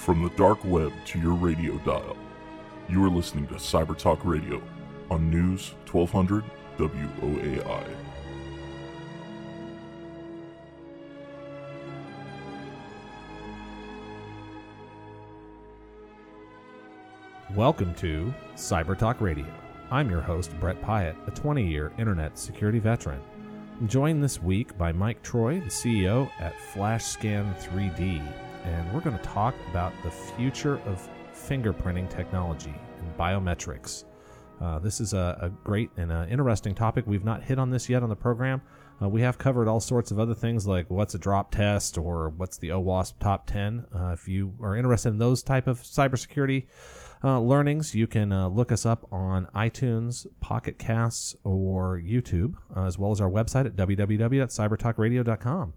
From the dark web to your radio dial, you are listening to Cyber Talk Radio on News 1200 WOAI. Welcome to Cyber Talk Radio. I'm your host, Brett Pyatt, a 20 year internet security veteran. I'm joined this week by Mike Troy, the CEO at FlashScan 3D, and we're going to talk about the future of fingerprinting technology and biometrics. Uh, this is a, a great and uh interesting topic. We've not hit on this yet on the program. Uh, we have covered all sorts of other things like what's a drop test or what's the OWASP top 10. Uh, if you are interested in those type of cybersecurity uh, learnings, you can uh, look us up on iTunes, Pocket Casts, or YouTube, as well as our website at www.cybertalkradio.com.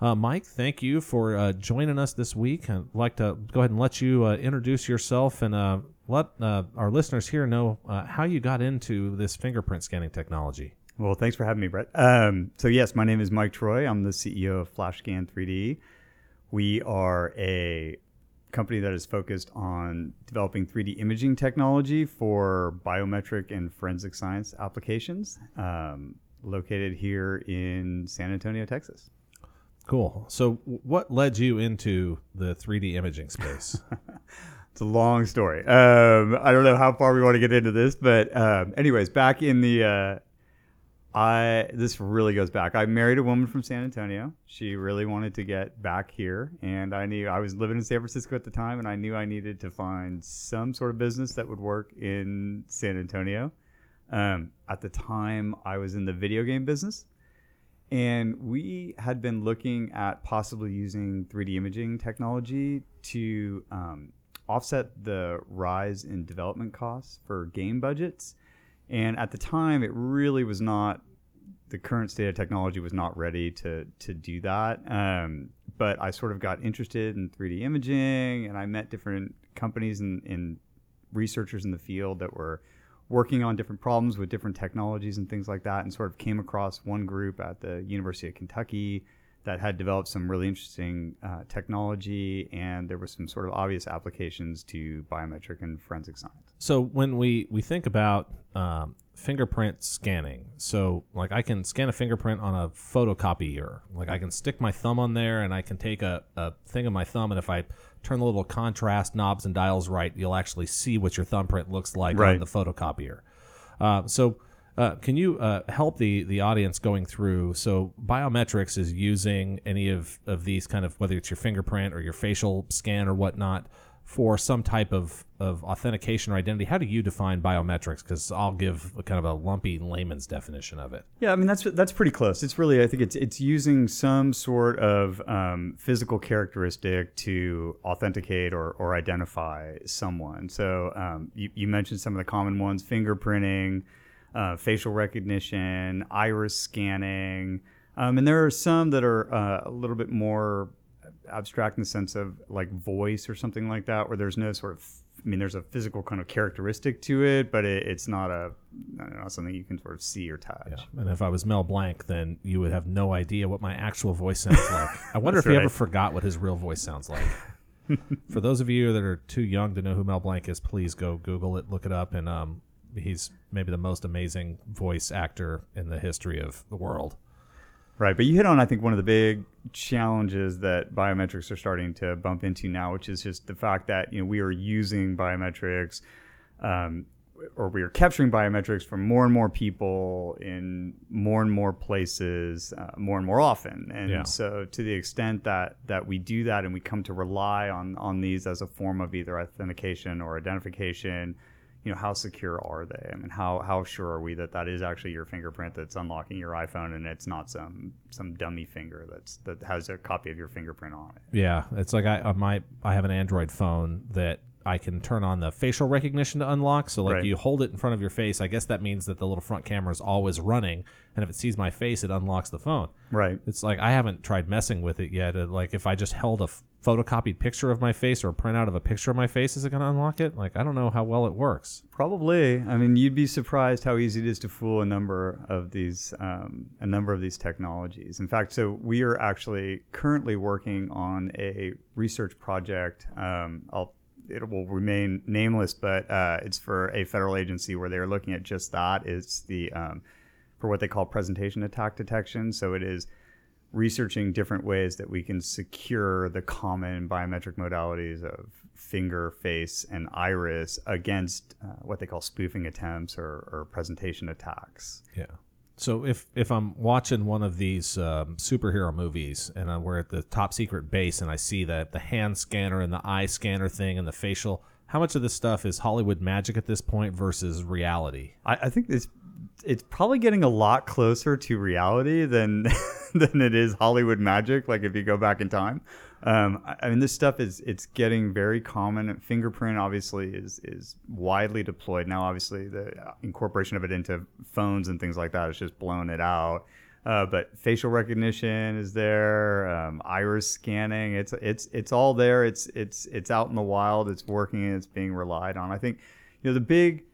Uh, Mike, thank you for uh, joining us this week. I'd like to go ahead and let you uh, introduce yourself and uh, let uh, our listeners here know uh, how you got into this fingerprint scanning technology. Well, thanks for having me, Brett. Um, so, yes, my name is Mike Troy. I'm the CEO of FlashScan 3D. We are a company that is focused on developing 3D imaging technology for biometric and forensic science applications, um, located here in San Antonio, Texas. Cool. So, what led you into the 3D imaging space? It's a long story. Um, I don't know how far we want to get into this, but um, anyways, back in the, uh, I this really goes back. I married a woman from San Antonio. She really wanted to get back here, and I knew I was living in San Francisco at the time, and I knew I needed to find some sort of business that would work in San Antonio. Um, at the time, I was in the video game business, and we had been looking at possibly using 3D imaging technology to um, offset the rise in development costs for game budgets. And at the time, it really was not the current state of technology was not ready to to do that. Um, but I sort of got interested in 3D imaging, and I met different companies and, and researchers in the field that were working on different problems with different technologies and things like that, and sort of came across one group at the University of Kentucky that had developed some really interesting uh, technology, and there were some sort of obvious applications to biometric and forensic science. so, when we, we think about um, fingerprint scanning, so like I can scan a fingerprint on a photocopier. Like I can stick my thumb on there and I can take a, a thing of my thumb, and if I turn the little contrast knobs and dials right, you'll actually see what your thumbprint looks like on the photocopier. Uh, so, uh, can you uh, help the the audience going through? So, biometrics is using any of of these kind of whether it's your fingerprint or your facial scan or whatnot for some type of of authentication or identity. How do you define biometrics? Because I'll give a kind of a lumpy layman's definition of it. Yeah, I mean that's that's pretty close. It's really I think it's it's using some sort of um, physical characteristic to authenticate or, or identify someone. So um, you, you mentioned some of the common ones: fingerprinting, uh, facial recognition, iris scanning, um, and there are some that are uh, a little bit more abstract in the sense of like voice or something like that, where there's no sort of I mean, there's a physical kind of characteristic to it, but it, it's not a I don't know, something you can sort of see or touch. Yeah. And if I was Mel Blanc, then you would have no idea what my actual voice sounds like. I wonder if That's he ever forgot what his real voice sounds like. For those of you that are too young to know who Mel Blanc is, please go Google it, look it up, and um, he's maybe the most amazing voice actor in the history of the world. Right, but you hit on I think one of the big challenges that biometrics are starting to bump into now, which is just the fact that you know we are using biometrics, um, or we are capturing biometrics from more and more people in more and more places, uh, more and more often. And Yeah. so, to the extent that that we do that and we come to rely on on these as a form of either authentication or identification, you know, how secure are they? I mean, how how sure are we that that is actually your fingerprint that's unlocking your iPhone and it's not some some dummy finger that's that has a copy of your fingerprint on it? Yeah, it's like I on my I have an Android phone that I can turn on the facial recognition to unlock. So like Right. you hold it in front of your face. I guess that means that the little front camera is always running, and if it sees my face, it unlocks the phone. Right. It's like I haven't tried messing with it yet. Uh, Like if I just held a f- photocopied picture of my face or a printout of a picture of my face is it going to unlock it? Like I don't know how well it works. Probably. I mean, you'd be surprised how easy it is to fool a number of these um, a number of these technologies. In fact, so we are actually currently working on a research project. Um, it will remain nameless, but uh, it's for a federal agency where they're looking at just that. It's the um, for what they call presentation attack detection. So it is researching different ways that we can secure the common biometric modalities of finger, face, and iris against uh, what they call spoofing attempts or, or presentation attacks. Yeah. So if if I'm watching one of these um, superhero movies and uh, we're at the top secret base and I see the the hand scanner and the eye scanner thing and the facial, how much of this stuff is Hollywood magic at this point versus reality? I, I think it's it's probably getting a lot closer to reality than than it is Hollywood magic. Like if you go back in time, um, I, mean, this stuff is it's getting very common. Fingerprint obviously is is widely deployed now. Obviously, the incorporation of it into phones and things like that has just blown it out. Uh, but facial recognition is there, um, iris scanning. It's it's it's all there. It's it's it's out in the wild. It's working. It's being relied on. I think you know the big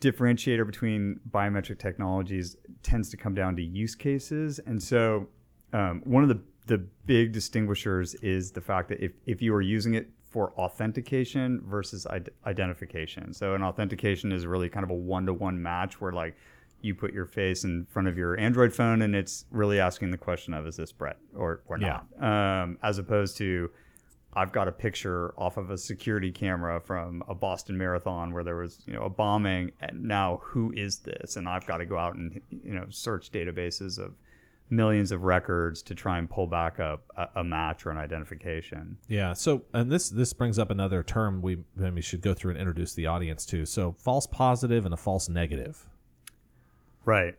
differentiator between biometric technologies tends to come down to use cases. And so, um, one of the, the big distinguishers is the fact that if, if you are using it for authentication versus Id- identification. So, an authentication is really kind of a one to one match where, like, you put your face in front of your Android phone and it's really asking the question of, is this Brett or, or not? Um, as opposed to, I've got a picture off of a security camera from a Boston Marathon where there was, you know, a bombing, and now who is this? And I've got to go out and you know search databases of millions of records to try and pull back up a, a match or an identification. Yeah. So, and this this brings up another term we maybe should go through and introduce the audience to. So, false positive and a false negative. Right.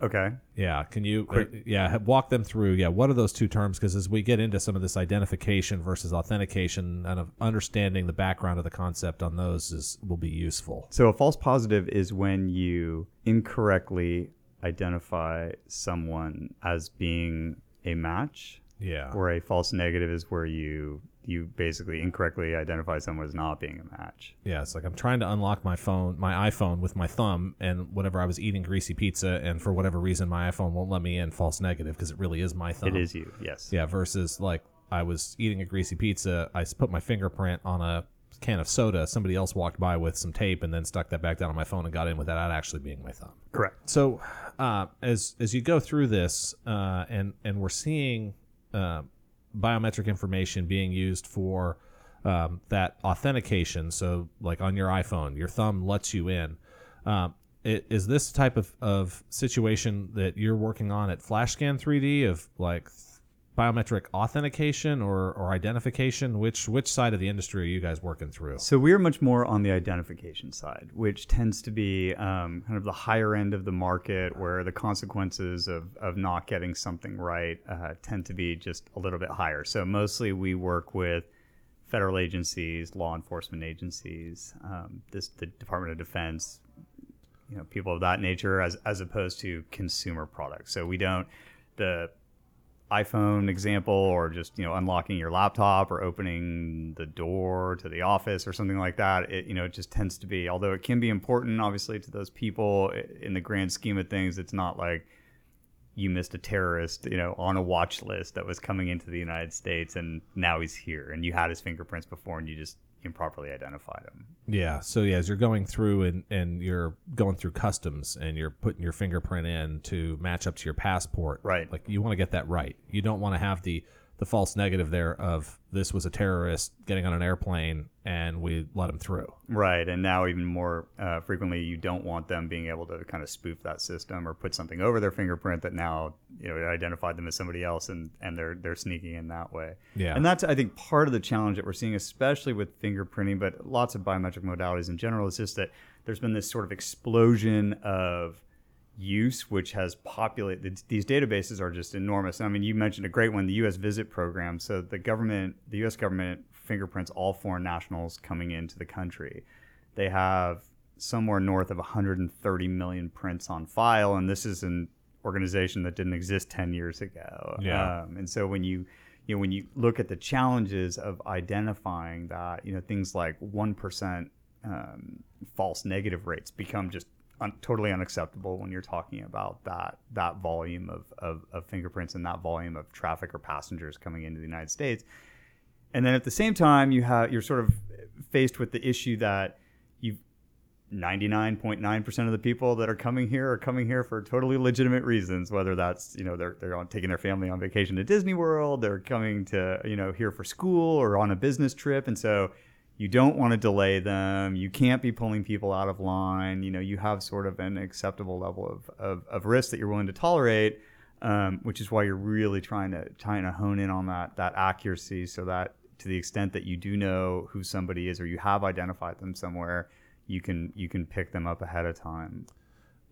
Okay. Yeah. Can you, uh, yeah, walk them through? Yeah. What are those two terms? Because as we get into some of this identification versus authentication and of understanding the background of the concept on those is will be useful. So a false positive is when you incorrectly identify someone as being a match, Yeah. or a false negative is where you you basically incorrectly identify someone as not being a match. Yeah, it's like I'm trying to unlock my phone, my iPhone with my thumb, and whatever I was eating greasy pizza, and for whatever reason my iPhone won't let me in. False negative because it really is my thumb. It is you, yes. Yeah, versus like I was eating a greasy pizza, I put my fingerprint on a can of soda. Somebody else walked by with some tape and then stuck that back down on my phone and got in without actually being my thumb. Correct. So, uh, as as you go through this, uh, and and we're seeing uh, biometric information being used for um, that authentication. So, like on your iPhone, your thumb lets you in. Um, is this type of, of situation that you're working on at FlashScan 3D of like biometric authentication or, or identification? Which which side of the industry are you guys working through? So we're much more on the identification side, which tends to be um, kind of the higher end of the market, where the consequences of, of not getting something right uh, tend to be just a little bit higher. So mostly we work with federal agencies, law enforcement agencies, um, this the Department of Defense, you know, people of that nature, as as opposed to consumer products. So we don't the iPhone example or just you know unlocking your laptop or opening the door to the office or something like that it you know it just tends to be although it can be important obviously to those people in the grand scheme of things it's not like you missed a terrorist you know on a watch list that was coming into the United States and now he's here and you had his fingerprints before and you just improperly identified them. Yeah. So yeah, as you're going through and and you're going through customs and you're putting your fingerprint in to match up to your passport. Right. Like you want to get that right. You don't want to have the the false negative there of this was a terrorist getting on an airplane and we let him through. Right, and now even more uh, frequently, you don't want them being able to kind of spoof that system or put something over their fingerprint that now you know identified them as somebody else, and and they're they're sneaking in that way. Yeah. and that's I think part of the challenge that we're seeing, especially with fingerprinting, but lots of biometric modalities in general, is just that there's been this sort of explosion of use which has populated these databases are just enormous. I mean, you mentioned a great one, the U.S. Visit Program. So the government, the U.S. government fingerprints all foreign nationals coming into the country. They have somewhere north of 130 million prints on file, and this is an organization that didn't exist 10 years ago. Yeah. Um, and so when you you know when you look at the challenges of identifying that, you know things like one percent um, false negative rates become just un- totally unacceptable when you're talking about that that volume of, of, of fingerprints and that volume of traffic or passengers coming into the United States. And then at the same time, you have you're sort of faced with the issue that you've 99.9% of the people that are coming here are coming here for totally legitimate reasons whether that's you know they're, they're on, taking their family on vacation to disney world they're coming to you know here for school or on a business trip and so you don't want to delay them you can't be pulling people out of line you know you have sort of an acceptable level of, of, of risk that you're willing to tolerate um, which is why you're really trying to trying to hone in on that that accuracy so that to the extent that you do know who somebody is or you have identified them somewhere you can you can pick them up ahead of time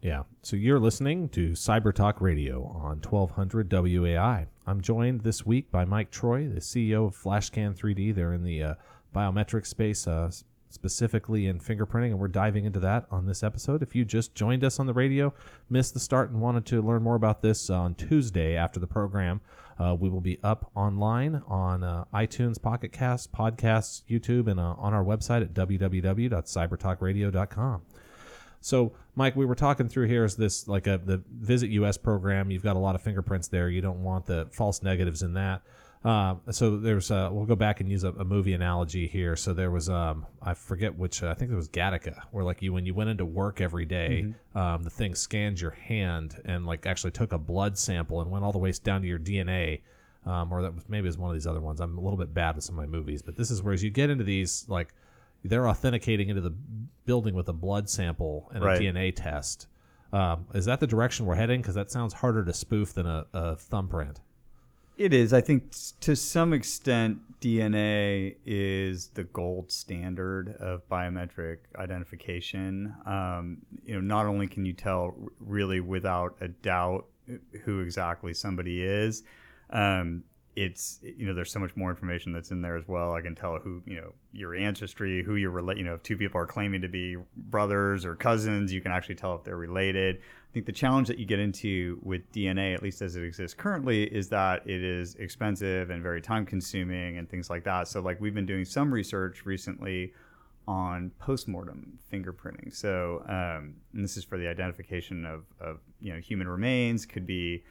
Yeah. So you're listening to Cyber Talk Radio on 1200 WOAI. I'm joined this week by Mike Troy, the CEO of FlashScan 3D. They're in the uh, biometric space, uh, specifically in fingerprinting, and we're diving into that on this episode. If you just joined us on the radio, missed the start, and wanted to learn more about this on Tuesday after the program, uh, we will be up online on uh, iTunes, Pocket Casts, Podcasts, YouTube, and uh, on our website at www.cybertalkradio.com. So, Mike, we were talking through here is this like a the Visit US program. You've got a lot of fingerprints there. You don't want the false negatives in that. Uh, so there's uh, we'll go back and use a, a movie analogy here. So there was um I forget which uh, I think it was Gattaca where like you when you went into work every day, um, the thing scanned your hand and like actually took a blood sample and went all the way down to your DNA. Um, or that was maybe it was one of these other ones. I'm a little bit bad with some of my movies, but this is where as you get into these like they're authenticating into the building with a blood sample and Right. a DNA test. Um, is that the direction we're heading? Because that sounds harder to spoof than a, a thumbprint. It is. I think to some extent, DNA is the gold standard of biometric identification. Um, you know, not only can you tell really without a doubt who exactly somebody is, um, it's you know there's so much more information that's in there as well. I can tell who you know your ancestry, who you're related. You know, if two people are claiming to be brothers or cousins, you can actually tell if they're related. I think the challenge that you get into with DNA, at least as it exists currently, is that it is expensive and very time consuming and things like that. So, like, we've been doing some research recently on postmortem fingerprinting. So, um, and this is for the identification of, of you know human remains. Could be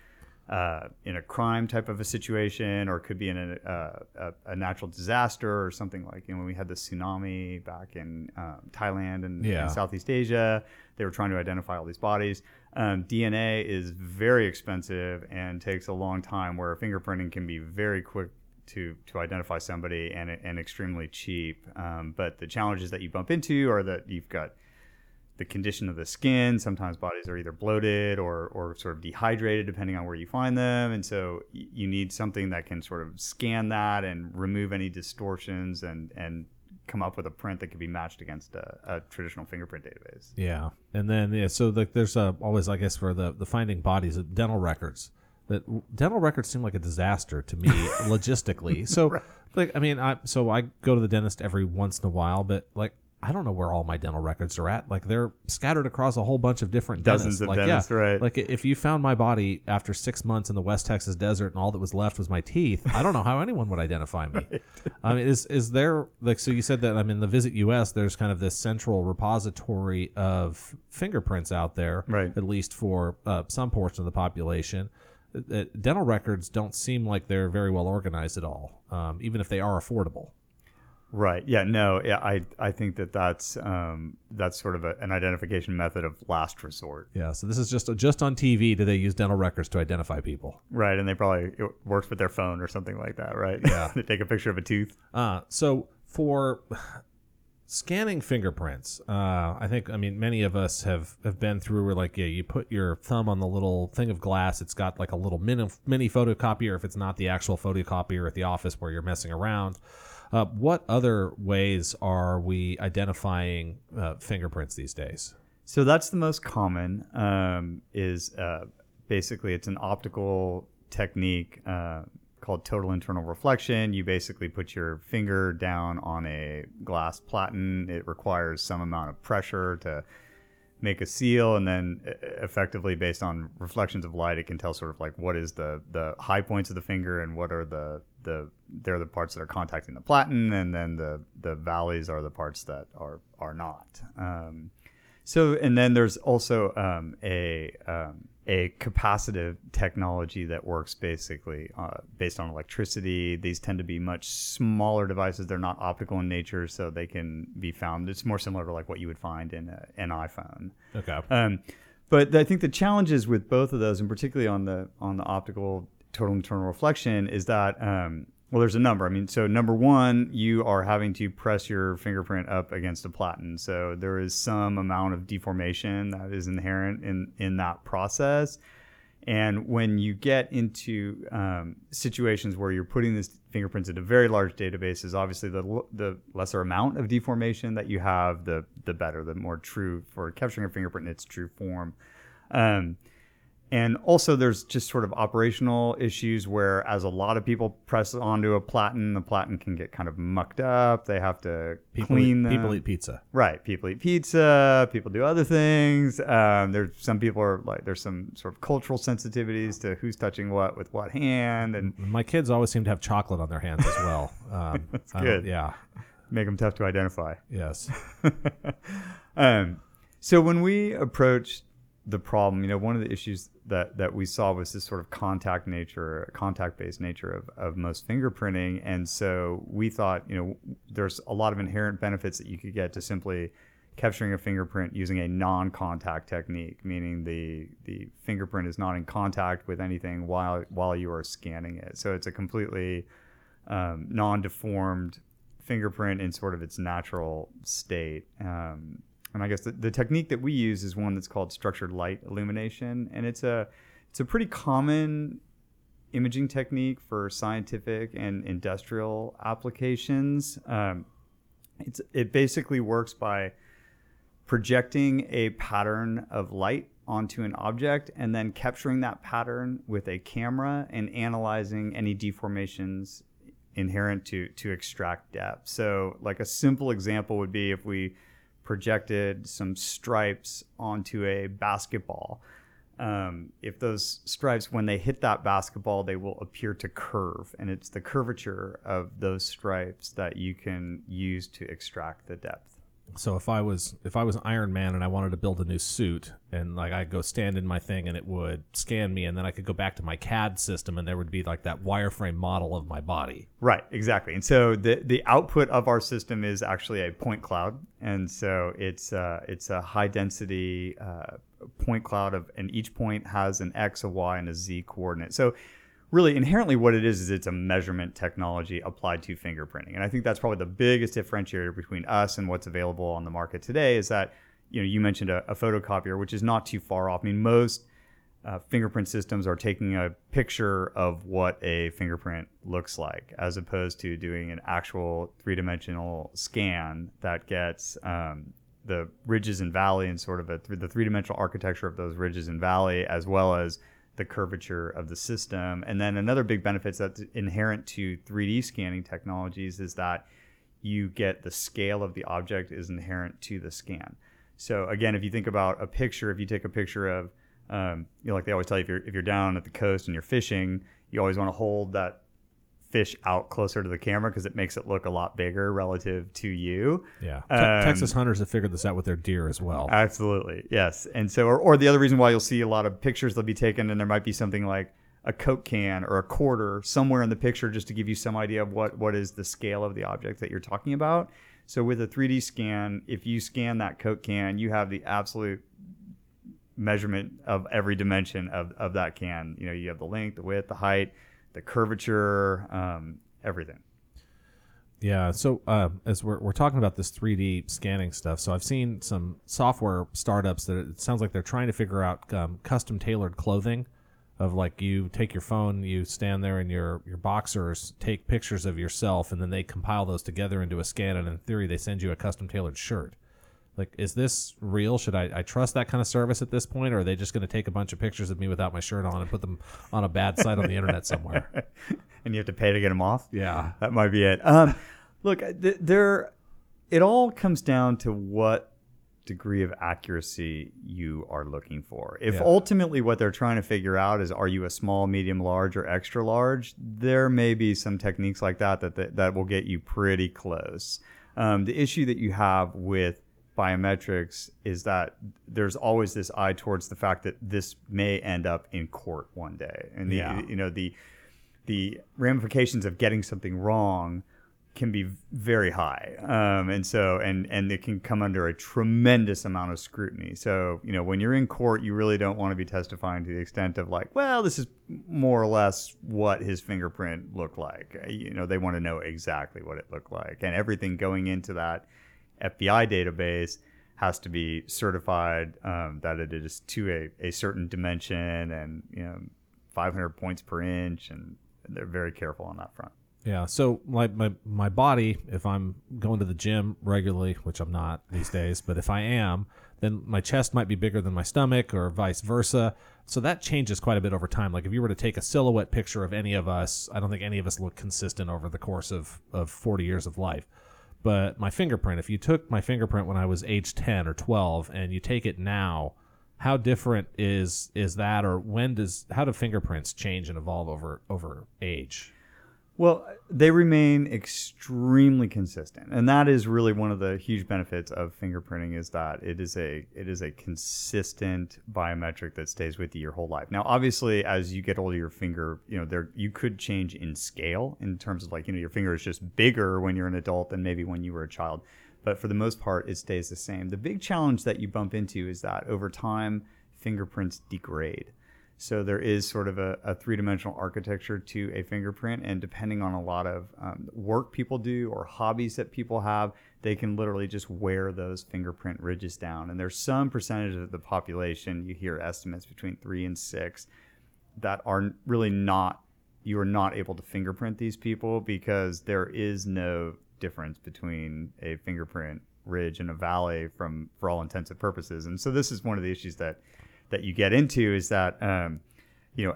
uh, in a crime type of a situation, or could be in a, uh, a, a natural disaster or something like you know when we had the tsunami back in um, Thailand and, Yeah. and Southeast Asia. They were trying to identify all these bodies. Um, DNA is very expensive and takes a long time. Where fingerprinting can be very quick to to identify somebody and and extremely cheap. Um, but the challenges that you bump into are that you've got the condition of the skin. Sometimes bodies are either bloated or, or sort of dehydrated, depending on where you find them. And so you need something that can sort of scan that and remove any distortions and, and come up with a print that could be matched against a, a traditional fingerprint database. Yeah, and then yeah, so like there's uh, always I guess for the the finding bodies of dental records. That dental records seem like a disaster to me logistically. So like I mean I so I go to the dentist every once in a while, but like I don't know where all my dental records are at. Like they're scattered across a whole bunch of different Dozens dentists. of like, dentists, yeah, right. Like if you found my body after six months in the West Texas desert and all that was left was my teeth, I don't know how anyone would identify me. I mean, is is there like so? You said that I mean, the Visit US, there's kind of this central repository of fingerprints out there, Right. At least for uh, some portion of the population. Uh, uh, dental records don't seem like they're very well organized at all, um, even if they are affordable. Right. Yeah. No. Yeah. I I think that that's um, that's sort of a, an identification method of last resort. Yeah, so this is just just on TV. Do they use dental records to identify people? Right. And they probably it works with their phone or something like that. Right. Yeah. they take a picture of a tooth. Uh, so for scanning fingerprints, uh, I think I mean many of us have have been through where like yeah, you put your thumb on the little thing of glass. It's got like a little mini mini photocopier if it's not the actual photocopier at the office where you're messing around. Uh, what other ways are we identifying uh, fingerprints these days? So that's the most common. Um, is uh, basically it's an optical technique uh, called total internal reflection. You basically put your finger down on a glass platen. It requires some amount of pressure to make a seal, and then effectively based on reflections of light, it can tell sort of like what is the the high points of the finger and what are the the they're the parts that are contacting the platen, and then the the valleys are the parts that are are not. Um, so, and then there's also um, a um, a capacitive technology that works basically uh, based on electricity. These tend to be much smaller devices. They're not optical in nature, so they can be found. It's more similar to like what you would find in a, an iPhone. Okay. Um, but I think the challenges with both of those, and particularly on the on the optical total internal reflection, is that um, well, there's a number. I mean, so number one, you are having to press your fingerprint up against a platen. So there is some amount of deformation that is inherent in, in that process. And when you get into um, situations where you're putting these fingerprints into very large databases, obviously the, the lesser amount of deformation that you have, the, the better, the more true for capturing a fingerprint in its true form. Um, and also, there's just sort of operational issues where, as a lot of people press onto a platen, the platen can get kind of mucked up. They have to People clean eat, them. people eat pizza. Right. People eat pizza. People do other things. Um, there's some people are like there's some sort of cultural sensitivities to who's touching what with what hand, and My kids always seem to have chocolate on their hands as well. Um, That's good. Yeah. make them tough to identify. Yes. um, so when we approached the problem, you know, one of the issues that, that we saw was this sort of contact nature, contact based nature of, of most fingerprinting. And so we thought, you know, there's a lot of inherent benefits that you could get to simply capturing a fingerprint using a non contact technique, meaning the, the fingerprint is not in contact with anything while, while you are scanning it. So it's a completely um, non deformed fingerprint in sort of its natural state. Um, and I guess the, the technique that we use is one that's called structured light illumination, and it's a it's a pretty common imaging technique for scientific and industrial applications. Um, it's it basically works by projecting a pattern of light onto an object and then capturing that pattern with a camera and analyzing any deformations inherent to to extract depth. So like a simple example would be if we projected some stripes onto a basketball. Um, if those stripes, when they hit that basketball, they will appear to curve, and it's the curvature of those stripes that you can use to extract the depth. So if I was if I was an Iron Man and I wanted to build a new suit and like I'd go stand in my thing and it would scan me and then I could go back to my CAD system and there would be like that wireframe model of my body. Right, exactly. And so the the output of our system is actually a point cloud, and so it's uh, it's a high density uh, point cloud of, and each point has an x, a y, and a z coordinate. So really inherently what it is is it's a measurement technology applied to fingerprinting. And i think that's probably the biggest differentiator between us and what's available on the market today is that you know you mentioned a, a photocopier which is not too far off. I mean most uh, fingerprint systems are taking a picture of what a fingerprint looks like as opposed to doing an actual three-dimensional scan that gets um, the ridges and valley and sort of a, the three-dimensional architecture of those ridges and valley as well as the curvature of the system. And then another big benefit that's inherent to 3D scanning technologies is that you get the scale of the object is inherent to the scan. So again, if you think about a picture, if you take a picture of, um, you know, like they always tell you, if you're if you're down at the coast and you're fishing, you always want to hold that fish out closer to the camera because it makes it look a lot bigger relative to you. Yeah. Um, Texas hunters have figured this out with their deer as well. Absolutely, yes. And so, or, or the other reason why you'll see a lot of pictures that'll be taken, and there might be something like a Coke can or a quarter somewhere in the picture, just to give you some idea of what what is the scale of the object that you're talking about. So with a 3D scan, if you scan that Coke can, you have the absolute measurement of every dimension of, of that can. You know, you have the length, the width, the height, the curvature, um, everything. Yeah. So uh, as we're, we're talking about this 3D scanning stuff, so I've seen some software startups that it sounds like they're trying to figure out um, custom tailored clothing. Of like you take your phone, you stand there, and your your boxers take pictures of yourself, and then they compile those together into a scan, and in theory, they send you a custom tailored shirt. Like, is this real? Should I, I trust that kind of service at this point, or are they just going to take a bunch of pictures of me without my shirt on and put them on a bad site on the internet somewhere? and you have to pay to get them off. Yeah. that might be it. Um, look, th- there, it all comes down to what degree of accuracy you are looking for. If Yeah. ultimately what they're trying to figure out is are you a small, medium, large, or extra large, there may be some techniques like that that that, that will get you pretty close. Um, the issue that you have with biometrics is that there's always this eye towards the fact that this may end up in court one day, and the, Yeah. you know the the ramifications of getting something wrong can be very high. Um, and so and and it can come under a tremendous amount of scrutiny. So you know when you're in court you really don't want to be testifying to the extent of like well this is more or less what his fingerprint looked like. You know they want to know exactly what it looked like. And everything going into that fbi database has to be certified um, that it is to a, a certain dimension and you know 500 points per inch and they're very careful on that front Yeah. So my, my my body, if I'm going to the gym regularly, which I'm not these days, but if I am, then my chest might be bigger than my stomach or vice versa. So that changes quite a bit over time. Like if you were to take a silhouette picture of any of us, I don't think any of us look consistent over the course of, of 40 years of life. But my fingerprint, if you took my fingerprint when I was age 10 or 12 and you take it now, how different is is that or when does how do fingerprints change and evolve over over age? Well, they remain extremely consistent, and that is really one of the huge benefits of fingerprinting is that it is a it is a consistent biometric that stays with you your whole life. Now, obviously, as you get older, your finger, you know, there you could change in scale in terms of like you know your finger is just bigger when you're an adult than maybe when you were a child, but for the most part, it stays the same. The big challenge that you bump into is that over time, fingerprints degrade. So there is sort of a, a three-dimensional architecture to a fingerprint, and depending on a lot of um, work people do or hobbies that people have, they can literally just wear those fingerprint ridges down. And there's some percentage of the population, you hear estimates between three and six, that are really not you are not able to fingerprint these people because there is no difference between a fingerprint ridge and a valley from for all intents and purposes. And so this is one of the issues that that you get into is that um, you know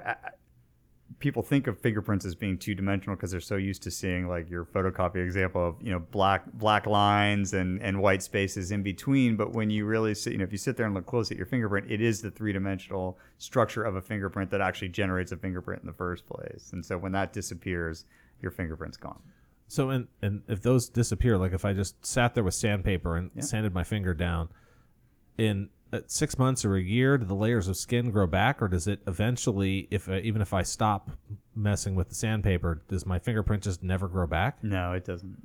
people think of fingerprints as being two dimensional because they're so used to seeing like your photocopy example of you know black black lines and and white spaces in between. But when you really sit, you know if you sit there and look close at your fingerprint, it is the three dimensional structure of a fingerprint that actually generates a fingerprint in the first place. And so when that disappears, your fingerprint's gone. So and and if those disappear, like if I just sat there with sandpaper and sanded my finger down, in uh, six months or a year, do the layers of skin grow back, or does it eventually, if uh, even if I stop messing with the sandpaper, does my fingerprint just never grow back? No, it doesn't.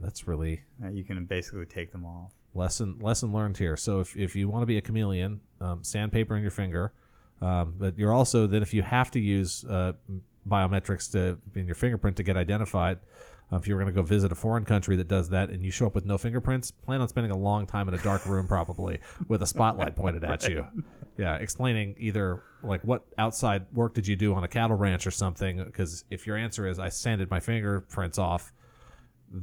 That's really Uh, you can basically take them off. lesson lesson learned here. So if if you want to be a chameleon, um, sandpaper in your finger, um, but you're also then if you have to use uh, biometrics to in your fingerprint to get identified. Uh, if you were going to go visit a foreign country that does that and you show up with no fingerprints, plan on spending a long time in a dark room probably with a spotlight pointed at you. Yeah, explaining either like what outside work did you do on a cattle ranch or something because if your answer is I sanded my fingerprints off,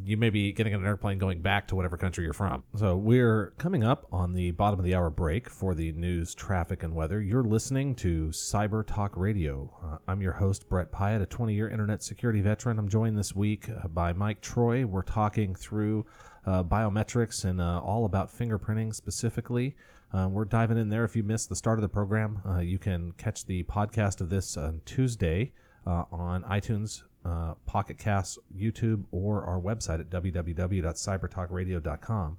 you may be getting on an airplane going back to whatever country you're from. So we're coming up on the bottom of the hour break for the news, traffic, and weather. You're listening to Cyber Talk Radio. Uh, I'm your host, Brett Pyatt, a 20 year internet security veteran. I'm joined this week uh, by Mike Troy. We're talking through uh, biometrics and uh, all about fingerprinting specifically. Uh, we're diving in there. If you missed the start of the program, uh, you can catch the podcast of this on Tuesday uh, on iTunes, uh, Pocket Casts, YouTube, or our website at www.cybertalkradio.com.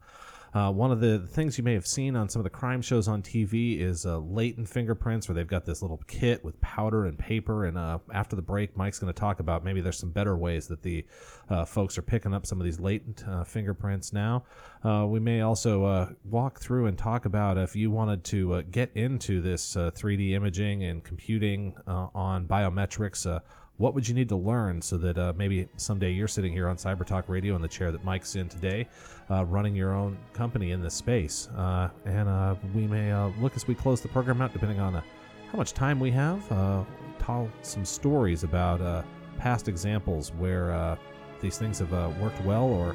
Uh, one of the things you may have seen on some of the crime shows on TV is uh, latent fingerprints, where they've got this little kit with powder and paper. And uh, after the break, Mike's going to talk about maybe there's some better ways that the uh, folks are picking up some of these latent uh, fingerprints now. Uh, we may also walk through and talk about if you wanted to get into this uh, 3D imaging and computing on biometrics. What would you need to learn so that uh, maybe someday you're sitting here on Cyber Talk Radio in the chair that Mike's in today, uh, running your own company in this space? Uh, and uh, we may uh, look as we close the program out, depending on uh, how much time we have, tell some stories about past examples where these things have worked well or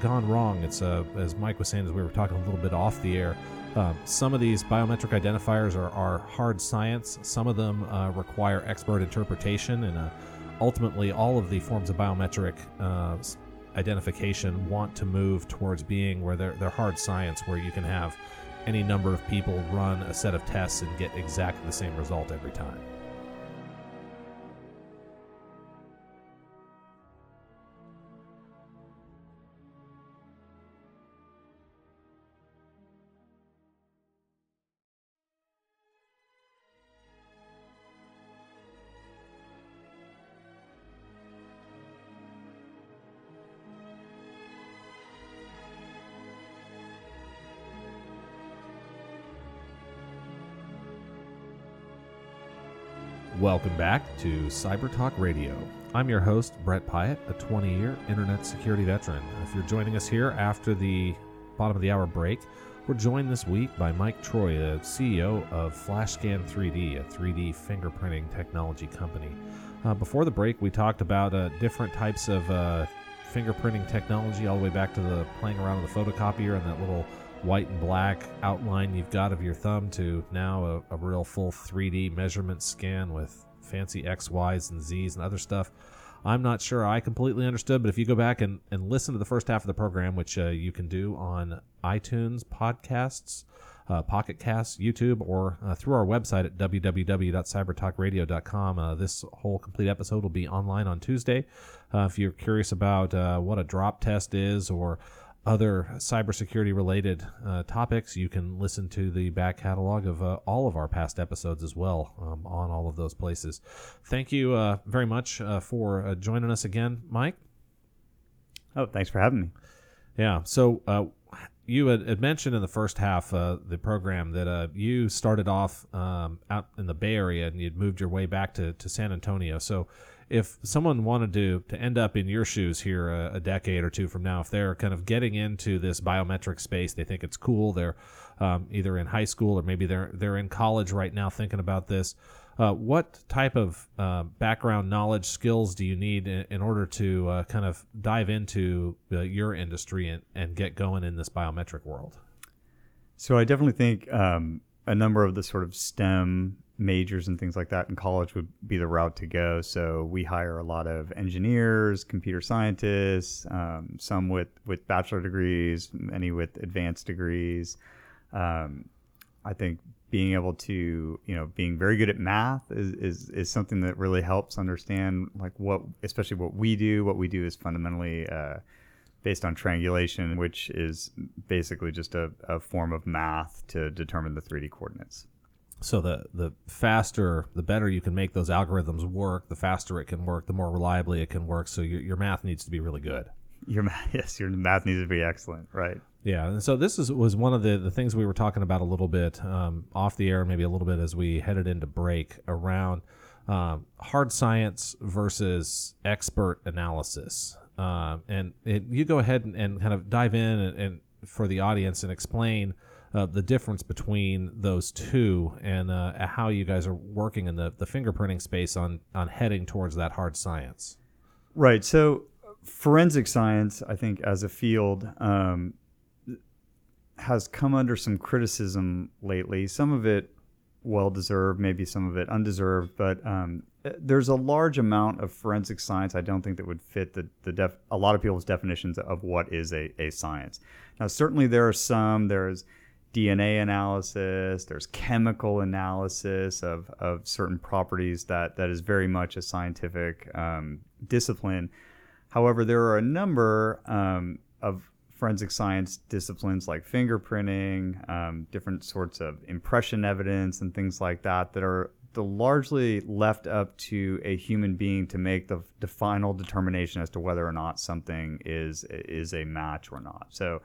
gone wrong. It's as Mike was saying as we were talking a little bit off the air. Um, some of these biometric identifiers are, are hard science. Some of them uh, require expert interpretation, and uh, ultimately, all of the forms of biometric uh, identification want to move towards being where they're, they're hard science, where you can have any number of people run a set of tests and get exactly the same result every time. Welcome back to Cyber Talk Radio. I'm your host, Brett Pyatt, a 20 year internet security veteran. If you're joining us here after the bottom of the hour break, we're joined this week by Mike Troy, the CEO of FlashScan 3D, a 3D fingerprinting technology company. Uh, before the break, we talked about uh, different types of uh, fingerprinting technology, all the way back to the playing around with the photocopier and that little white and black outline you've got of your thumb to now a, a real full 3D measurement scan with fancy X, Y's, and Z's and other stuff. I'm not sure I completely understood, but if you go back and, and listen to the first half of the program, which uh, you can do on iTunes, podcasts, uh, Pocket Casts, YouTube, or uh, through our website at www.cybertalkradio.com. Uh, this whole complete episode will be online on Tuesday. Uh, if you're curious about uh, what a drop test is or other cybersecurity related uh, topics, you can listen to the back catalog of uh, all of our past episodes as well um, on all of those places. Thank you uh, very much uh, for uh, joining us again, Mike. Oh, thanks for having me. Yeah. So uh, you had, had, mentioned in the first half of the program that you started off um, out in the Bay Area and you'd moved your way back to, to San Antonio. So if someone wanted to to end up in your shoes here a, a, decade or two from now, if they're kind of getting into this biometric space, they think it's cool. They're um, either in high school or maybe they're they're in college right now thinking about this. Uh, what type of uh, background knowledge skills do you need in, in order to uh, kind of dive into uh, your industry and, and get going in this biometric world? So I definitely think um, a number of the sort of STEM majors and things like that in college would be the route to go. So we hire a lot of engineers, computer scientists, um, some with with bachelor degrees, many with advanced degrees. Um, I think being able to, you know, being very good at math is, is, is something that really helps understand like what, especially what we do. What we do is fundamentally uh, based on triangulation, which is basically just a, a form of math to determine the 3D coordinates. So the the faster, the better you can make those algorithms work. The faster it can work, the more reliably it can work. So your your math needs to be really good. Your math, yes, your math needs to be excellent, right? Yeah, and so this is was one of the the things we were talking about a little bit um, off the air, maybe a little bit as we headed into break around um, hard science versus expert analysis. Um, and it, you go ahead and, and, kind of dive in and, and for the audience and explain uh, the difference between those two and uh, how you guys are working in the, the fingerprinting space on, on heading towards that hard science. Right. So, forensic science, I think, as a field, um, has come under some criticism lately. Some of it well deserved, maybe some of it undeserved, but um, there's a large amount of forensic science I don't think that would fit the, the def- a lot of people's definitions of what is a, a science. Now, certainly there are some, there's DNA analysis, there's chemical analysis of, of certain properties that, that is very much a scientific um, discipline. However, there are a number um, of forensic science disciplines like fingerprinting, um, different sorts of impression evidence, and things like that that are largely left up to a human being to make the, the final determination as to whether or not something is is a match or not. So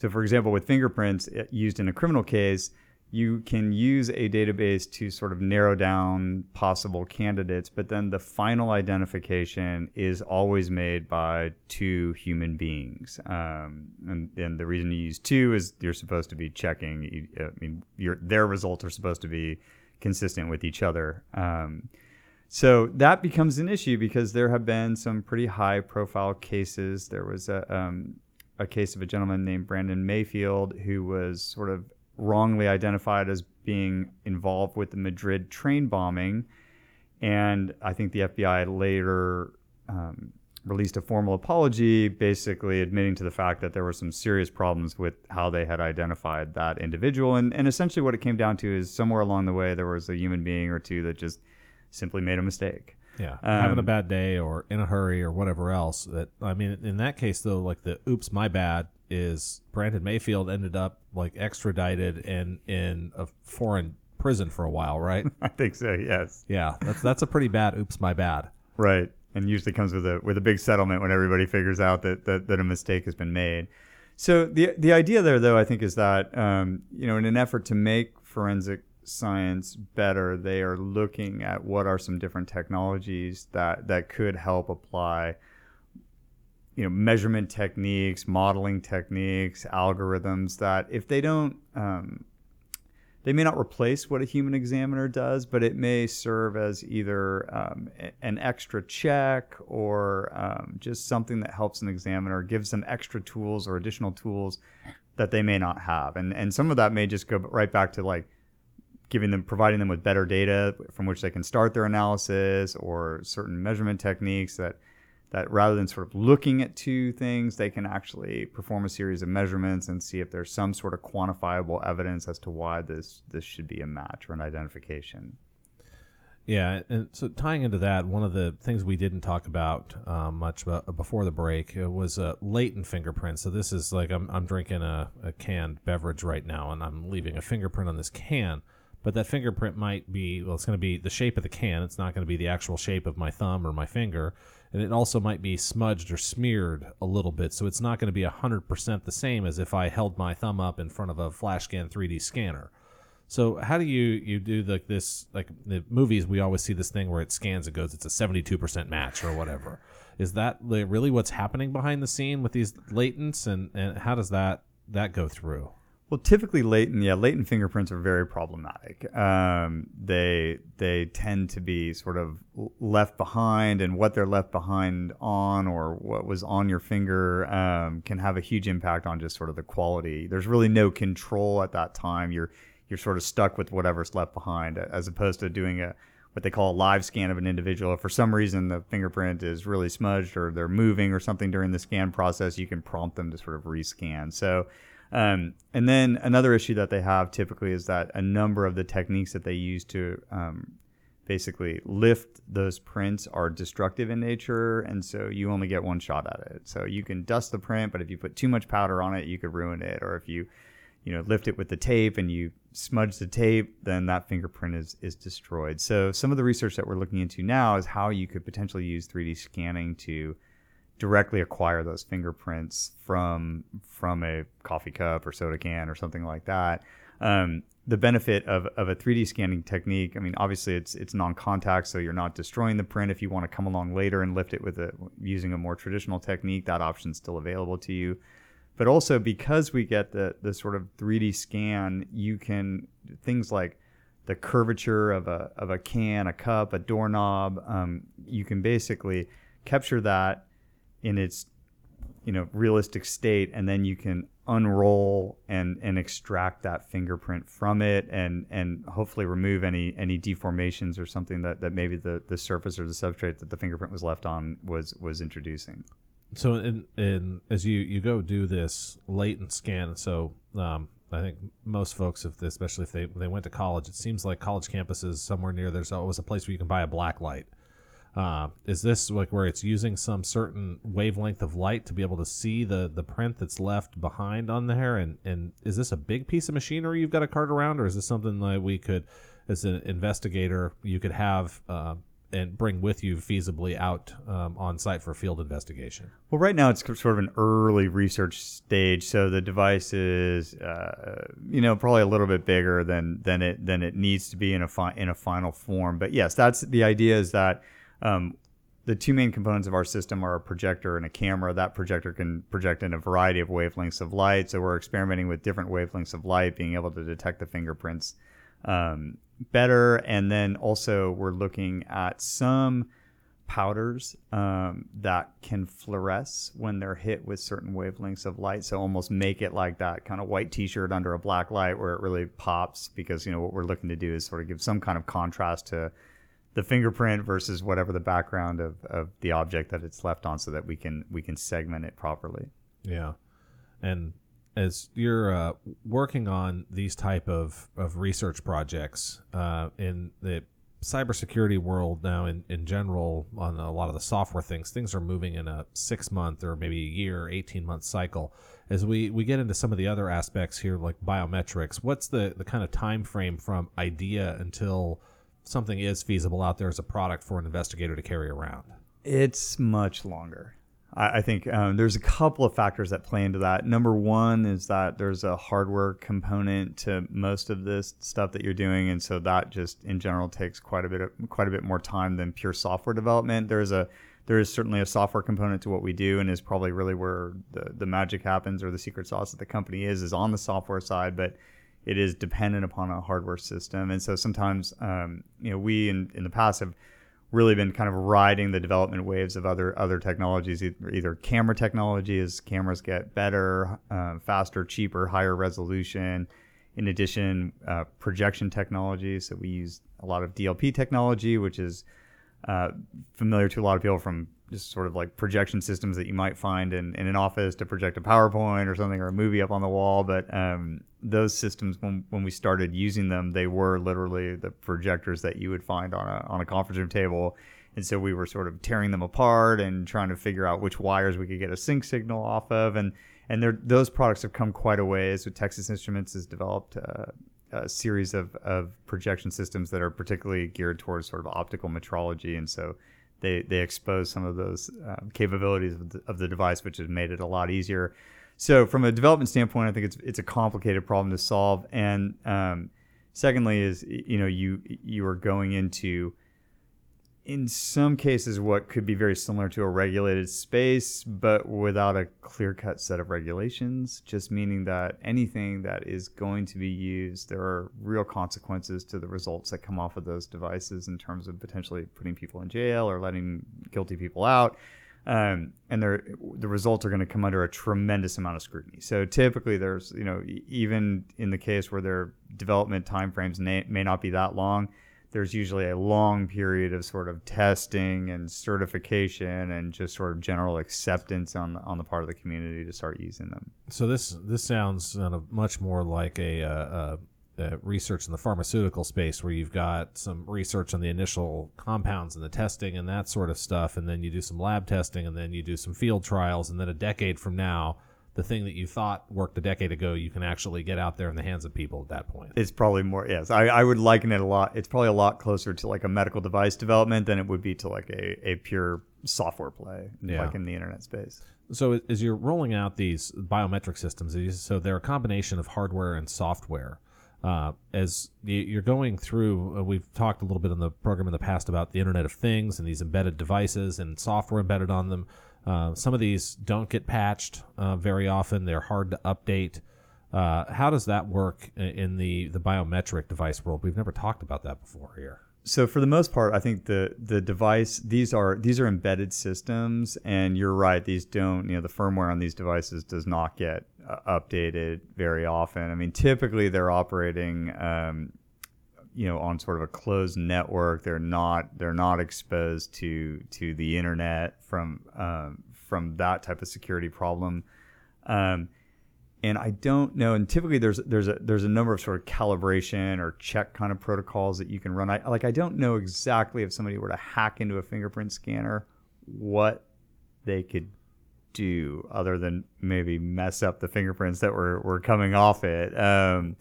so, for example, with fingerprints uh, used in a criminal case, you can use a database to sort of narrow down possible candidates, but then the final identification is always made by two human beings. Um, and, and, the reason you use two is you're supposed to be checking. I mean, your, their results are supposed to be consistent with each other. Um, so that becomes an issue because there have been some pretty high profile cases. There was a um, a case of a gentleman named Brandon Mayfield who was sort of wrongly identified as being involved with the Madrid train bombing. And I think the FBI later um, released a formal apology, basically admitting to the fact that there were some serious problems with how they had identified that individual. And, and essentially, what it came down to is somewhere along the way, there was a human being or two that just simply made a mistake. Yeah, having a Um, bad day or in a hurry or whatever else. That I mean, in that case though, like the "oops, my bad" is Brandon Mayfield ended up like extradited and in a foreign prison for a while, right? I think so. Yes. yeah, that's that's a pretty bad "oops, my bad." Right. And usually comes with a with a big settlement when everybody figures out that that, that a mistake has been made. So the the idea there though I think is that um, you know in an effort to make forensic science better, they are looking at what are some different technologies that that could help apply you know measurement techniques, modeling techniques, algorithms that if they don't um, they may not replace what a human examiner does, but it may serve as either um, an extra check or um, just something that helps an examiner, gives them extra tools or additional tools that they may not have. And and some of that may just go right back to like giving them providing them with better data from which they can start their analysis or certain measurement techniques that that rather than sort of looking at two things, they can actually perform a series of measurements and see if there's some sort of quantifiable evidence as to why this this should be a match or an identification. Yeah, and so tying into that, one of the things we didn't talk about um, much about before the break uh, was uh, latent fingerprints. So this is like I'm, I'm drinking a, a canned beverage right now, and I'm leaving a fingerprint on this can. But that fingerprint might be well, it's going to be the shape of the can. It's not going to be the actual shape of my thumb or my finger, and it also might be smudged or smeared a little bit. So it's not going to be hundred percent the same as if I held my thumb up in front of a FlashScan 3D scanner. So how do you you do like this like the movies we always see this thing where it scans and goes it's a 72% match or whatever. Is that really what's happening behind the scene with these latents and and how does that that go through? Well, typically latent, yeah, latent fingerprints are very problematic. Um, they they tend to be sort of left behind, and what they're left behind on, or what was on your finger, um, can have a huge impact on just sort of the quality. There's really no control at that time. You're you're sort of stuck with whatever's left behind, as opposed to doing a what they call a live scan of an individual. If for some reason the fingerprint is really smudged or they're moving or something during the scan process, you can prompt them to sort of rescan. So. Um, and then another issue that they have typically is that a number of the techniques that they use to um, basically lift those prints are destructive in nature, and so you only get one shot at it. So you can dust the print, but if you put too much powder on it, you could ruin it. Or if you, you know, lift it with the tape and you smudge the tape, then that fingerprint is is destroyed. So some of the research that we're looking into now is how you could potentially use 3D scanning to directly acquire those fingerprints from from a coffee cup or soda can or something like that. Um, the benefit of, of a 3D scanning technique, I mean, obviously it's it's non-contact, so you're not destroying the print. If you want to come along later and lift it with a using a more traditional technique, that option's still available to you. But also because we get the the sort of 3D scan, you can things like the curvature of a of a can, a cup, a doorknob. Um, you can basically capture that in its you know realistic state and then you can unroll and and extract that fingerprint from it and and hopefully remove any any deformations or something that that maybe the the surface or the substrate that the fingerprint was left on was was introducing So in, in as you you go do this latent scan, so um, I think most folks, if they, especially if they they went to college, it seems like college campuses somewhere near there's always a place where you can buy a black light. Uh, is this like where it's using some certain wavelength of light to be able to see the the print that's left behind on there? And and is this a big piece of machinery you've got to cart around, or is this something that we could, as an investigator, you could have uh, and bring with you feasibly out um, on site for field investigation? Well, right now it's sort of an early research stage, so the device is, uh, you know, probably a little bit bigger than than it than it needs to be in a fi- in a final form. But yes, that's the idea. Is that um, the two main components of our system are a projector and a camera. That projector can project in a variety of wavelengths of light. So we're experimenting with different wavelengths of light, being able to detect the fingerprints um, better. And then also we're looking at some powders um, that can fluoresce when they're hit with certain wavelengths of light. So almost make it like that kind of white T-shirt under a black light where it really pops. Because you know what we're looking to do is sort of give some kind of contrast to the fingerprint versus whatever the background of, of the object that it's left on so that we can we can segment it properly Yeah, and as you're uh, working on these type of, of research projects uh, in the cybersecurity world now, in, in general, on a lot of the software things, things are moving in a six month or maybe a year, eighteen month cycle. As we, we get into some of the other aspects here, like biometrics, what's the, the kind of time frame from idea until something is feasible out there as a product for an investigator to carry around? It's much longer. I, think um, there's a couple of factors that play into that. Number one is that there's a hardware component to most of this stuff that you're doing, and so that just in general takes quite a bit of quite a bit more time than pure software development. There's a there is certainly a software component to what we do, and is probably really where the, the magic happens or the secret sauce that the company is is on the software side, but it is dependent upon a hardware system. And so sometimes, um, you know, we in, in the past have really been kind of riding the development waves of other other technologies, either, either camera technology as cameras get better, uh, faster, cheaper, higher resolution. In addition, uh, projection technology. So we use a lot of DLP technology, which is uh, familiar to a lot of people from just sort of like projection systems that you might find in, in an office to project a PowerPoint or something or a movie up on the wall. But um, those systems, when, when we started using them, they were literally the projectors that you would find on a, on a conference room table. And so we were sort of tearing them apart and trying to figure out which wires we could get a sync signal off of. And, and those products have come quite a ways. So Texas Instruments has developed uh, a series of, of projection systems that are particularly geared towards sort of optical metrology. And so they they expose some of those um, capabilities of the, of the device, which has made it a lot easier. So from a development standpoint, I think it's it's a complicated problem to solve. And um, secondly, is you know you you are going into in some cases what could be very similar to a regulated space, but without a clear cut set of regulations, just meaning that anything that is going to be used, there are real consequences to the results that come off of those devices in terms of potentially putting people in jail or letting guilty people out. Um, and the results are going to come under a tremendous amount of scrutiny. So typically, there's you know even in the case where their development timeframes may, may not be that long, there's usually a long period of sort of testing and certification and just sort of general acceptance on the, on the part of the community to start using them. So this this sounds of much more like a, uh, a, research in the pharmaceutical space where you've got some research on the initial compounds and the testing and that sort of stuff, and then you do some lab testing and then you do some field trials, and then a decade from now the thing that you thought worked a decade ago, you can actually get out there in the hands of people at that point. It's probably more, yes. I, I would liken it a lot. It's probably a lot closer to like a medical device development than it would be to like a, a pure software play, yeah. like in the internet space. So as you're rolling out these biometric systems, so they're a combination of hardware and software. Uh, as you're going through, uh, we've talked a little bit in the program in the past about the Internet of Things and these embedded devices and software embedded on them. Uh, some of these don't get patched uh, very often. They're hard to update. Uh, how does that work in the, the biometric device world? We've never talked about that before here. So for the most part, I think the the device these are these are embedded systems, and you're right. These don't you know the firmware on these devices does not get uh, updated very often. I mean, typically they're operating um, you know on sort of a closed network. They're not they're not exposed to to the internet from um, from that type of security problem. Um, and I don't know and typically there's there's a there's a number of sort of calibration or check kind of protocols that you can run. I like I don't know exactly if somebody were to hack into a fingerprint scanner what they could do other than maybe mess up the fingerprints that were, were coming off it. Um,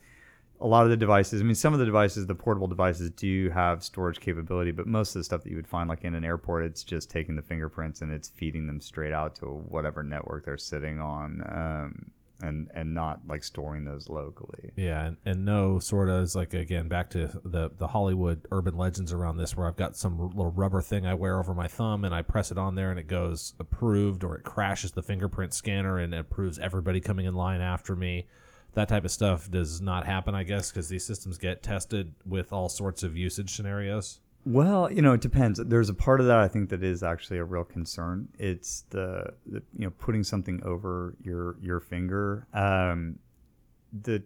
a lot of the devices, I mean, some of the devices, the portable devices, do have storage capability, but most of the stuff that you would find, like in an airport, it's just taking the fingerprints and it's feeding them straight out to whatever network they're sitting on, um, and and not like storing those locally. Yeah, and, and no sort of is like again back to the the Hollywood urban legends around this, where I've got some little rubber thing I wear over my thumb and I press it on there and it goes approved, or it crashes the fingerprint scanner and approves everybody coming in line after me that type of stuff does not happen, I guess, because these systems get tested with all sorts of usage scenarios. Well, you know, it depends. There's a part of that I think that is actually a real concern. It's the, the you know putting something over your your finger. Um, the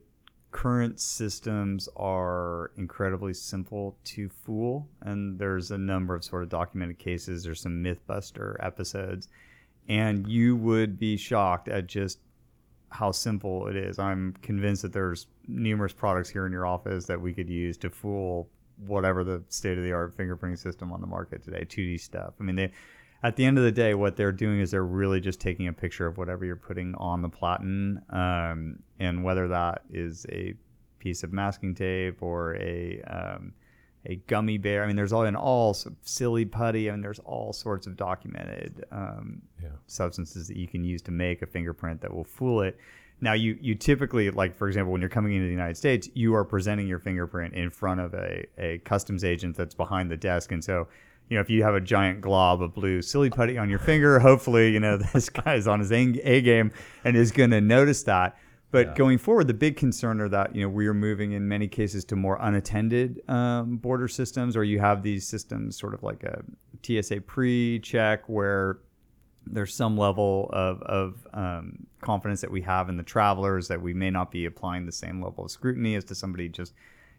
current systems are incredibly simple to fool, and there's a number of sort of documented cases. There's some MythBuster episodes, and you would be shocked at just how simple it is. I'm convinced that there's numerous products here in your office that we could use to fool whatever the state of the art fingerprinting system on the market today, 2D stuff. I mean, they at the end of the day, what they're doing is they're really just taking a picture of whatever you're putting on the platen, um, and whether that is a piece of masking tape or a um, a gummy bear. I mean, there's all in all silly putty. I mean, there's all sorts of documented um, yeah. substances that you can use to make a fingerprint that will fool it. Now, you you typically like, for example, when you're coming into the United States, you are presenting your fingerprint in front of a a customs agent that's behind the desk, and so you know, if you have a giant glob of blue silly putty on your finger, hopefully, you know, this guy's on his A game and is going to notice that. But yeah. going forward, the big concern are that you know we are moving in many cases to more unattended um, border systems, or you have these systems sort of like a TSA pre-check where there's some level of, of um, confidence that we have in the travelers that we may not be applying the same level of scrutiny as to somebody just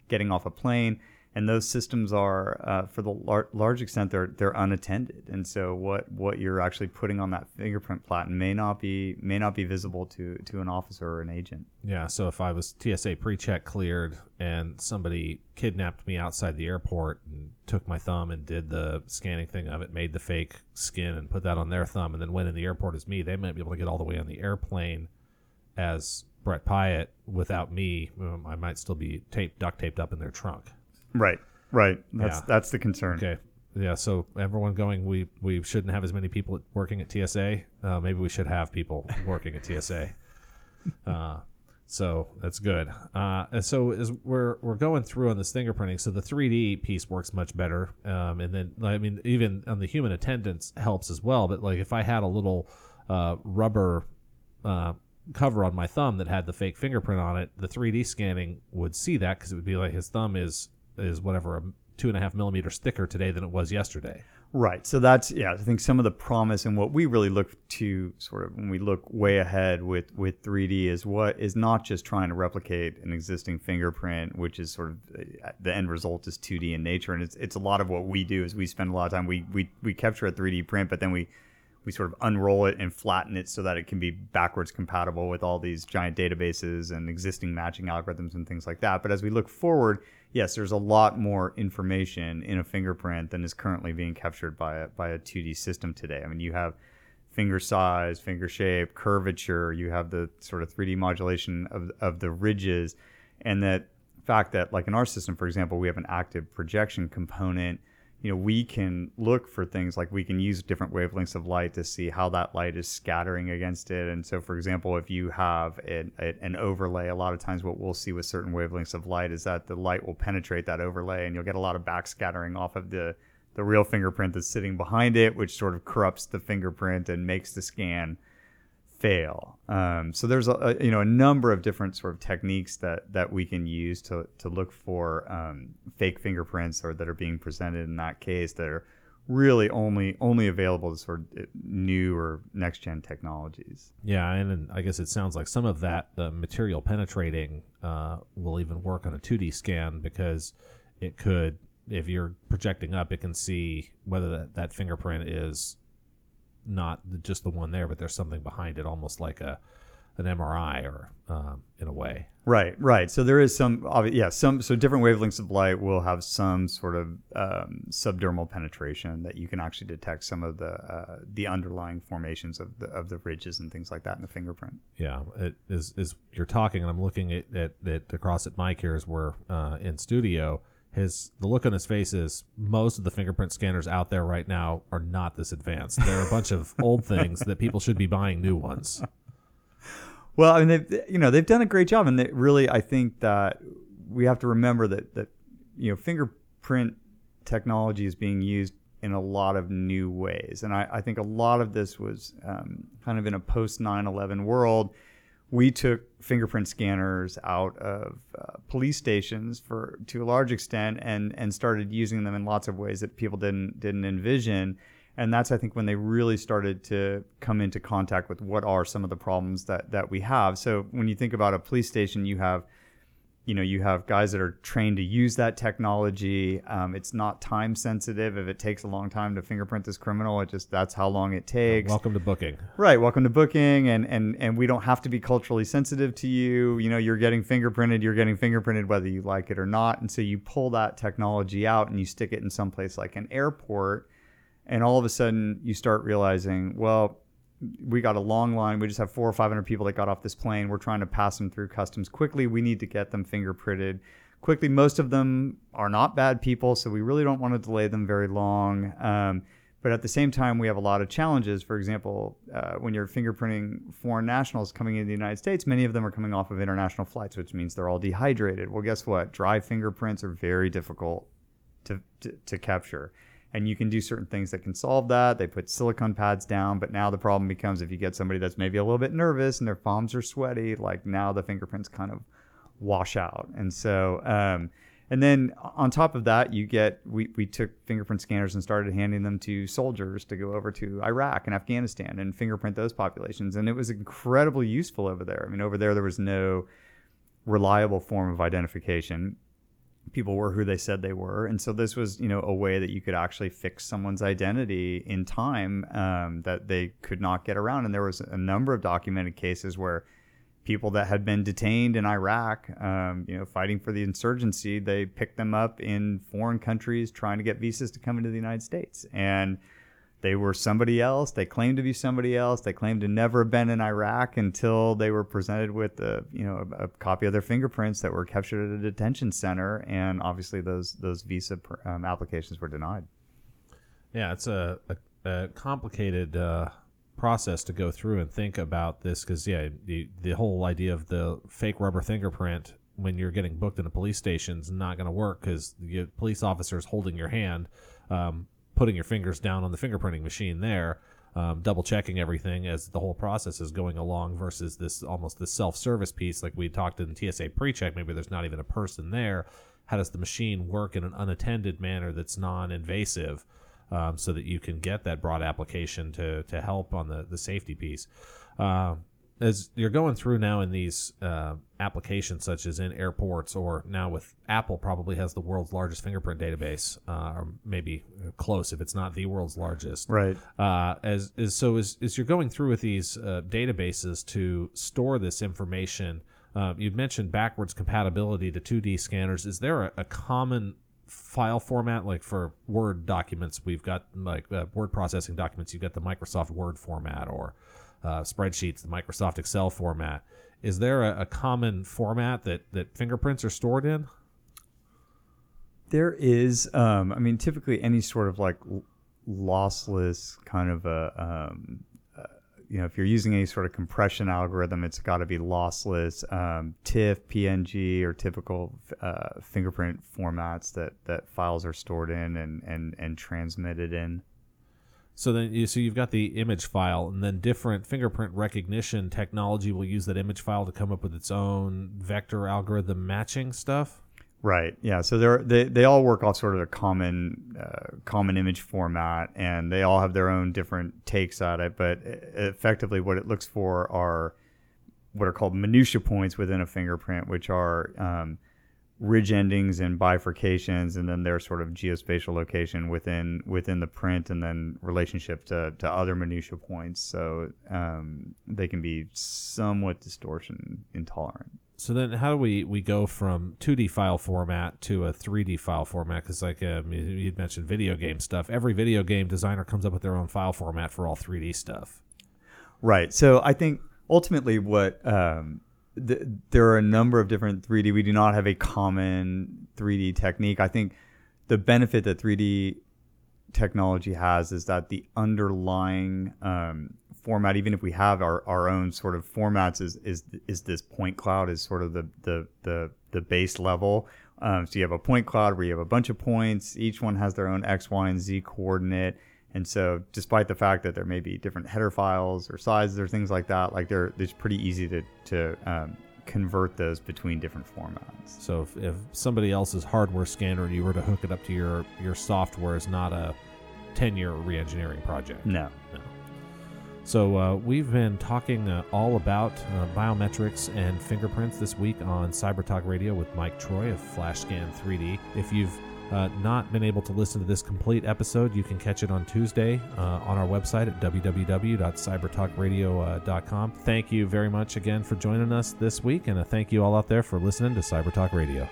getting off a plane and those systems are uh, for the lar- large extent they're they're unattended. And so what what you're actually putting on that fingerprint platen may not be may not be visible to to an officer or an agent. Yeah so if i was tsa pre-check cleared and somebody kidnapped me outside the airport and took my thumb and did the scanning thing of it made the fake skin and put that on their thumb and then went in the airport as me they might be able to get all the way on the airplane as brett pyatt without me um, i might still be taped duct taped up in their trunk Right. Right. That's yeah. that's the concern. Okay. Yeah. So everyone going, we we shouldn't have as many people working at TSA. Uh, maybe we should have people working at TSA. Uh, so that's good. Uh, and so as we're we're going through on this fingerprinting, so the 3D piece works much better. Um, and then I mean, even on the human attendance helps as well. But like if I had a little uh, rubber uh, cover on my thumb that had the fake fingerprint on it, the 3D scanning would see that because it would be like his thumb is is whatever a two and a half millimeters thicker today than it was yesterday. Right. So that's yeah. I think some of the promise and what we really look to sort of when we look way ahead with with 3D is what is not just trying to replicate an existing fingerprint, which is sort of uh, the end result is 2D in nature, and it's it's a lot of what we do is we spend a lot of time we we we capture a 3D print, but then we we sort of unroll it and flatten it so that it can be backwards compatible with all these giant databases and existing matching algorithms and things like that. But as we look forward, yes, there's a lot more information in a fingerprint than is currently being captured by a, by a 2D system today. I mean, you have finger size, finger shape, curvature, you have the sort of 3D modulation of, of the ridges, and that fact that, like in our system, for example, we have an active projection component – you know, we can look for things like we can use different wavelengths of light to see how that light is scattering against it. And so, for example, if you have an, an overlay, a lot of times what we'll see with certain wavelengths of light is that the light will penetrate that overlay and you'll get a lot of backscattering off of the, the real fingerprint that's sitting behind it, which sort of corrupts the fingerprint and makes the scan fail. Um, so there's a, a, you know a number of different sort of techniques that that we can use to to look for um, fake fingerprints or that are being presented in that case that are really only only available to sort of uh, new or next gen technologies. Yeah, and, and, I guess it sounds like some of that the material penetrating uh, will even work on a 2D scan because it could if you're projecting up, it can see whether that, that fingerprint is not just the one there, but there's something behind it, almost like a an MRI or um, in a way. Right, right. So there is some, yeah, some. So different wavelengths of light will have some sort of um, subdermal penetration that you can actually detect some of the uh, the underlying formations of the of the ridges and things like that in the fingerprint. Yeah, it is. Is you're talking, and I'm looking at at, at across at Mike here as we're uh, in studio his the look on his face is most of the fingerprint scanners out there right now are not this advanced. They're a bunch of old things that people should be buying new ones. Well, I mean, they've you know they've done a great job, and they really I think that we have to remember that that you know fingerprint technology is being used in a lot of new ways, and I, I think a lot of this was um, kind of in a post 9/11 world we took fingerprint scanners out of uh, police stations for to a large extent and and started using them in lots of ways that people didn't didn't envision. And that's I think when they really started to come into contact with what are some of the problems that that we have. So when you think about a police station you have you know, you have guys that are trained to use that technology. Um, it's not time sensitive. If it takes a long time to fingerprint this criminal, it just that's how long it takes. Welcome to booking. Right. Welcome to booking, and and and we don't have to be culturally sensitive to you. You know, you're getting fingerprinted. You're getting fingerprinted whether you like it or not. And so you pull that technology out and you stick it in some place like an airport, and all of a sudden you start realizing, well, we got a long line. We just have four or five hundred people that got off this plane. We're trying to pass them through customs quickly. We need to get them fingerprinted quickly. Most of them are not bad people, so we really don't want to delay them very long. Um, but at the same time, we have a lot of challenges. For example, uh, when you're fingerprinting foreign nationals coming into the United States, many of them are coming off of international flights, which means they're all dehydrated. Well, guess what? Dry fingerprints are very difficult to, to, to capture and you can do certain things that can solve that. They put silicone pads down, but now the problem becomes if you get somebody that's maybe a little bit nervous and their palms are sweaty, like now the fingerprints kind of wash out. And so, um, and then on top of that, you get we, we took fingerprint scanners and started handing them to soldiers to go over to Iraq and Afghanistan and fingerprint those populations. And it was incredibly useful over there. I mean, over there, there was no reliable form of identification people were who they said they were. And so this was you know a way that you could actually fix someone's identity in time um, that they could not get around. And there was a number of documented cases where people that had been detained in iraq um, you know fighting for the insurgency they picked them up in foreign countries trying to get visas to come into the united states. And they were somebody else. They claimed to be somebody else. They claimed to never have been in Iraq until they were presented with a you know a, a copy of their fingerprints that were captured at a detention center, and obviously those those visa um, applications were denied. Yeah, it's a, a, a complicated uh, process to go through and think about this because yeah, the the whole idea of the fake rubber fingerprint when you're getting booked in a police station is not going to work because the police officer is holding your hand. Um, putting your fingers down on the fingerprinting machine there, um, double checking everything as the whole process is going along versus this almost this self service piece like we talked in TSA pre check. Maybe there's not even a person there. How does the machine work in an unattended manner that's non invasive um, so that you can get that broad application to, to help on the, the safety piece? Uh, as you're going through now in these uh, applications, such as in airports, or now with Apple, probably has the world's largest fingerprint database, uh, or maybe close if it's not the world's largest. Right. Uh, as is so as as you're going through with these uh, databases to store this information, uh, you'd mentioned backwards compatibility to 2D scanners. Is there a, a common file format like for word documents we've got like uh, word processing documents you've got the microsoft word format or uh, spreadsheets, the Microsoft Excel format. Is there a, a, common format that, that fingerprints are stored in? There is. Um, I mean, typically any sort of like lossless kind of a, um, uh, you know, if you're using any sort of compression algorithm, it's got to be lossless. Um, TIFF, PNG, or typical uh, fingerprint formats that, that files are stored in and, and, and transmitted in. So then, you, so you've got the image file, and then different fingerprint recognition technology will use that image file to come up with its own vector algorithm matching stuff. Right. Yeah. So they're, they they all work off sort of a common uh, common image format, and they all have their own different takes at it. But effectively, what it looks for are what are called minutia points within a fingerprint, which are um, ridge endings and bifurcations and then their sort of geospatial location within within the print and then relationship to, to other minutia points. So um, they can be somewhat distortion intolerant. So then how do we we go from 2d file format to a 3d file format? Because like um, you mentioned video game stuff. Every video game designer comes up with their own file format for all 3d stuff. Right. So i think ultimately what um, th- there are a number of different 3D. We do not have a common 3D technique. I think the benefit that 3D technology has is that the underlying um, format, even if we have our, our own sort of formats, is is is this point cloud is sort of the the the, the base level. Um, so you have a point cloud where you have a bunch of points. Each one has their own x, y, and z coordinate. And so, despite the fact that there may be different header files or sizes or things like that, like they're it's pretty easy to to um, convert those between different formats. So, if, if somebody else's hardware scanner and you were to hook it up to your your software, is not a ten year reengineering project. No, no. So, uh, we've been talking uh, all about uh, biometrics and fingerprints this week on Cyber Talk Radio with Mike Troy of FlashScan 3D. If you've uh, not been able to listen to this complete episode, you can catch it on Tuesday uh, on our website at www.cybertalkradio.com. Thank you very much again for joining us this week, and a thank you all out there for listening to Cyber Talk Radio.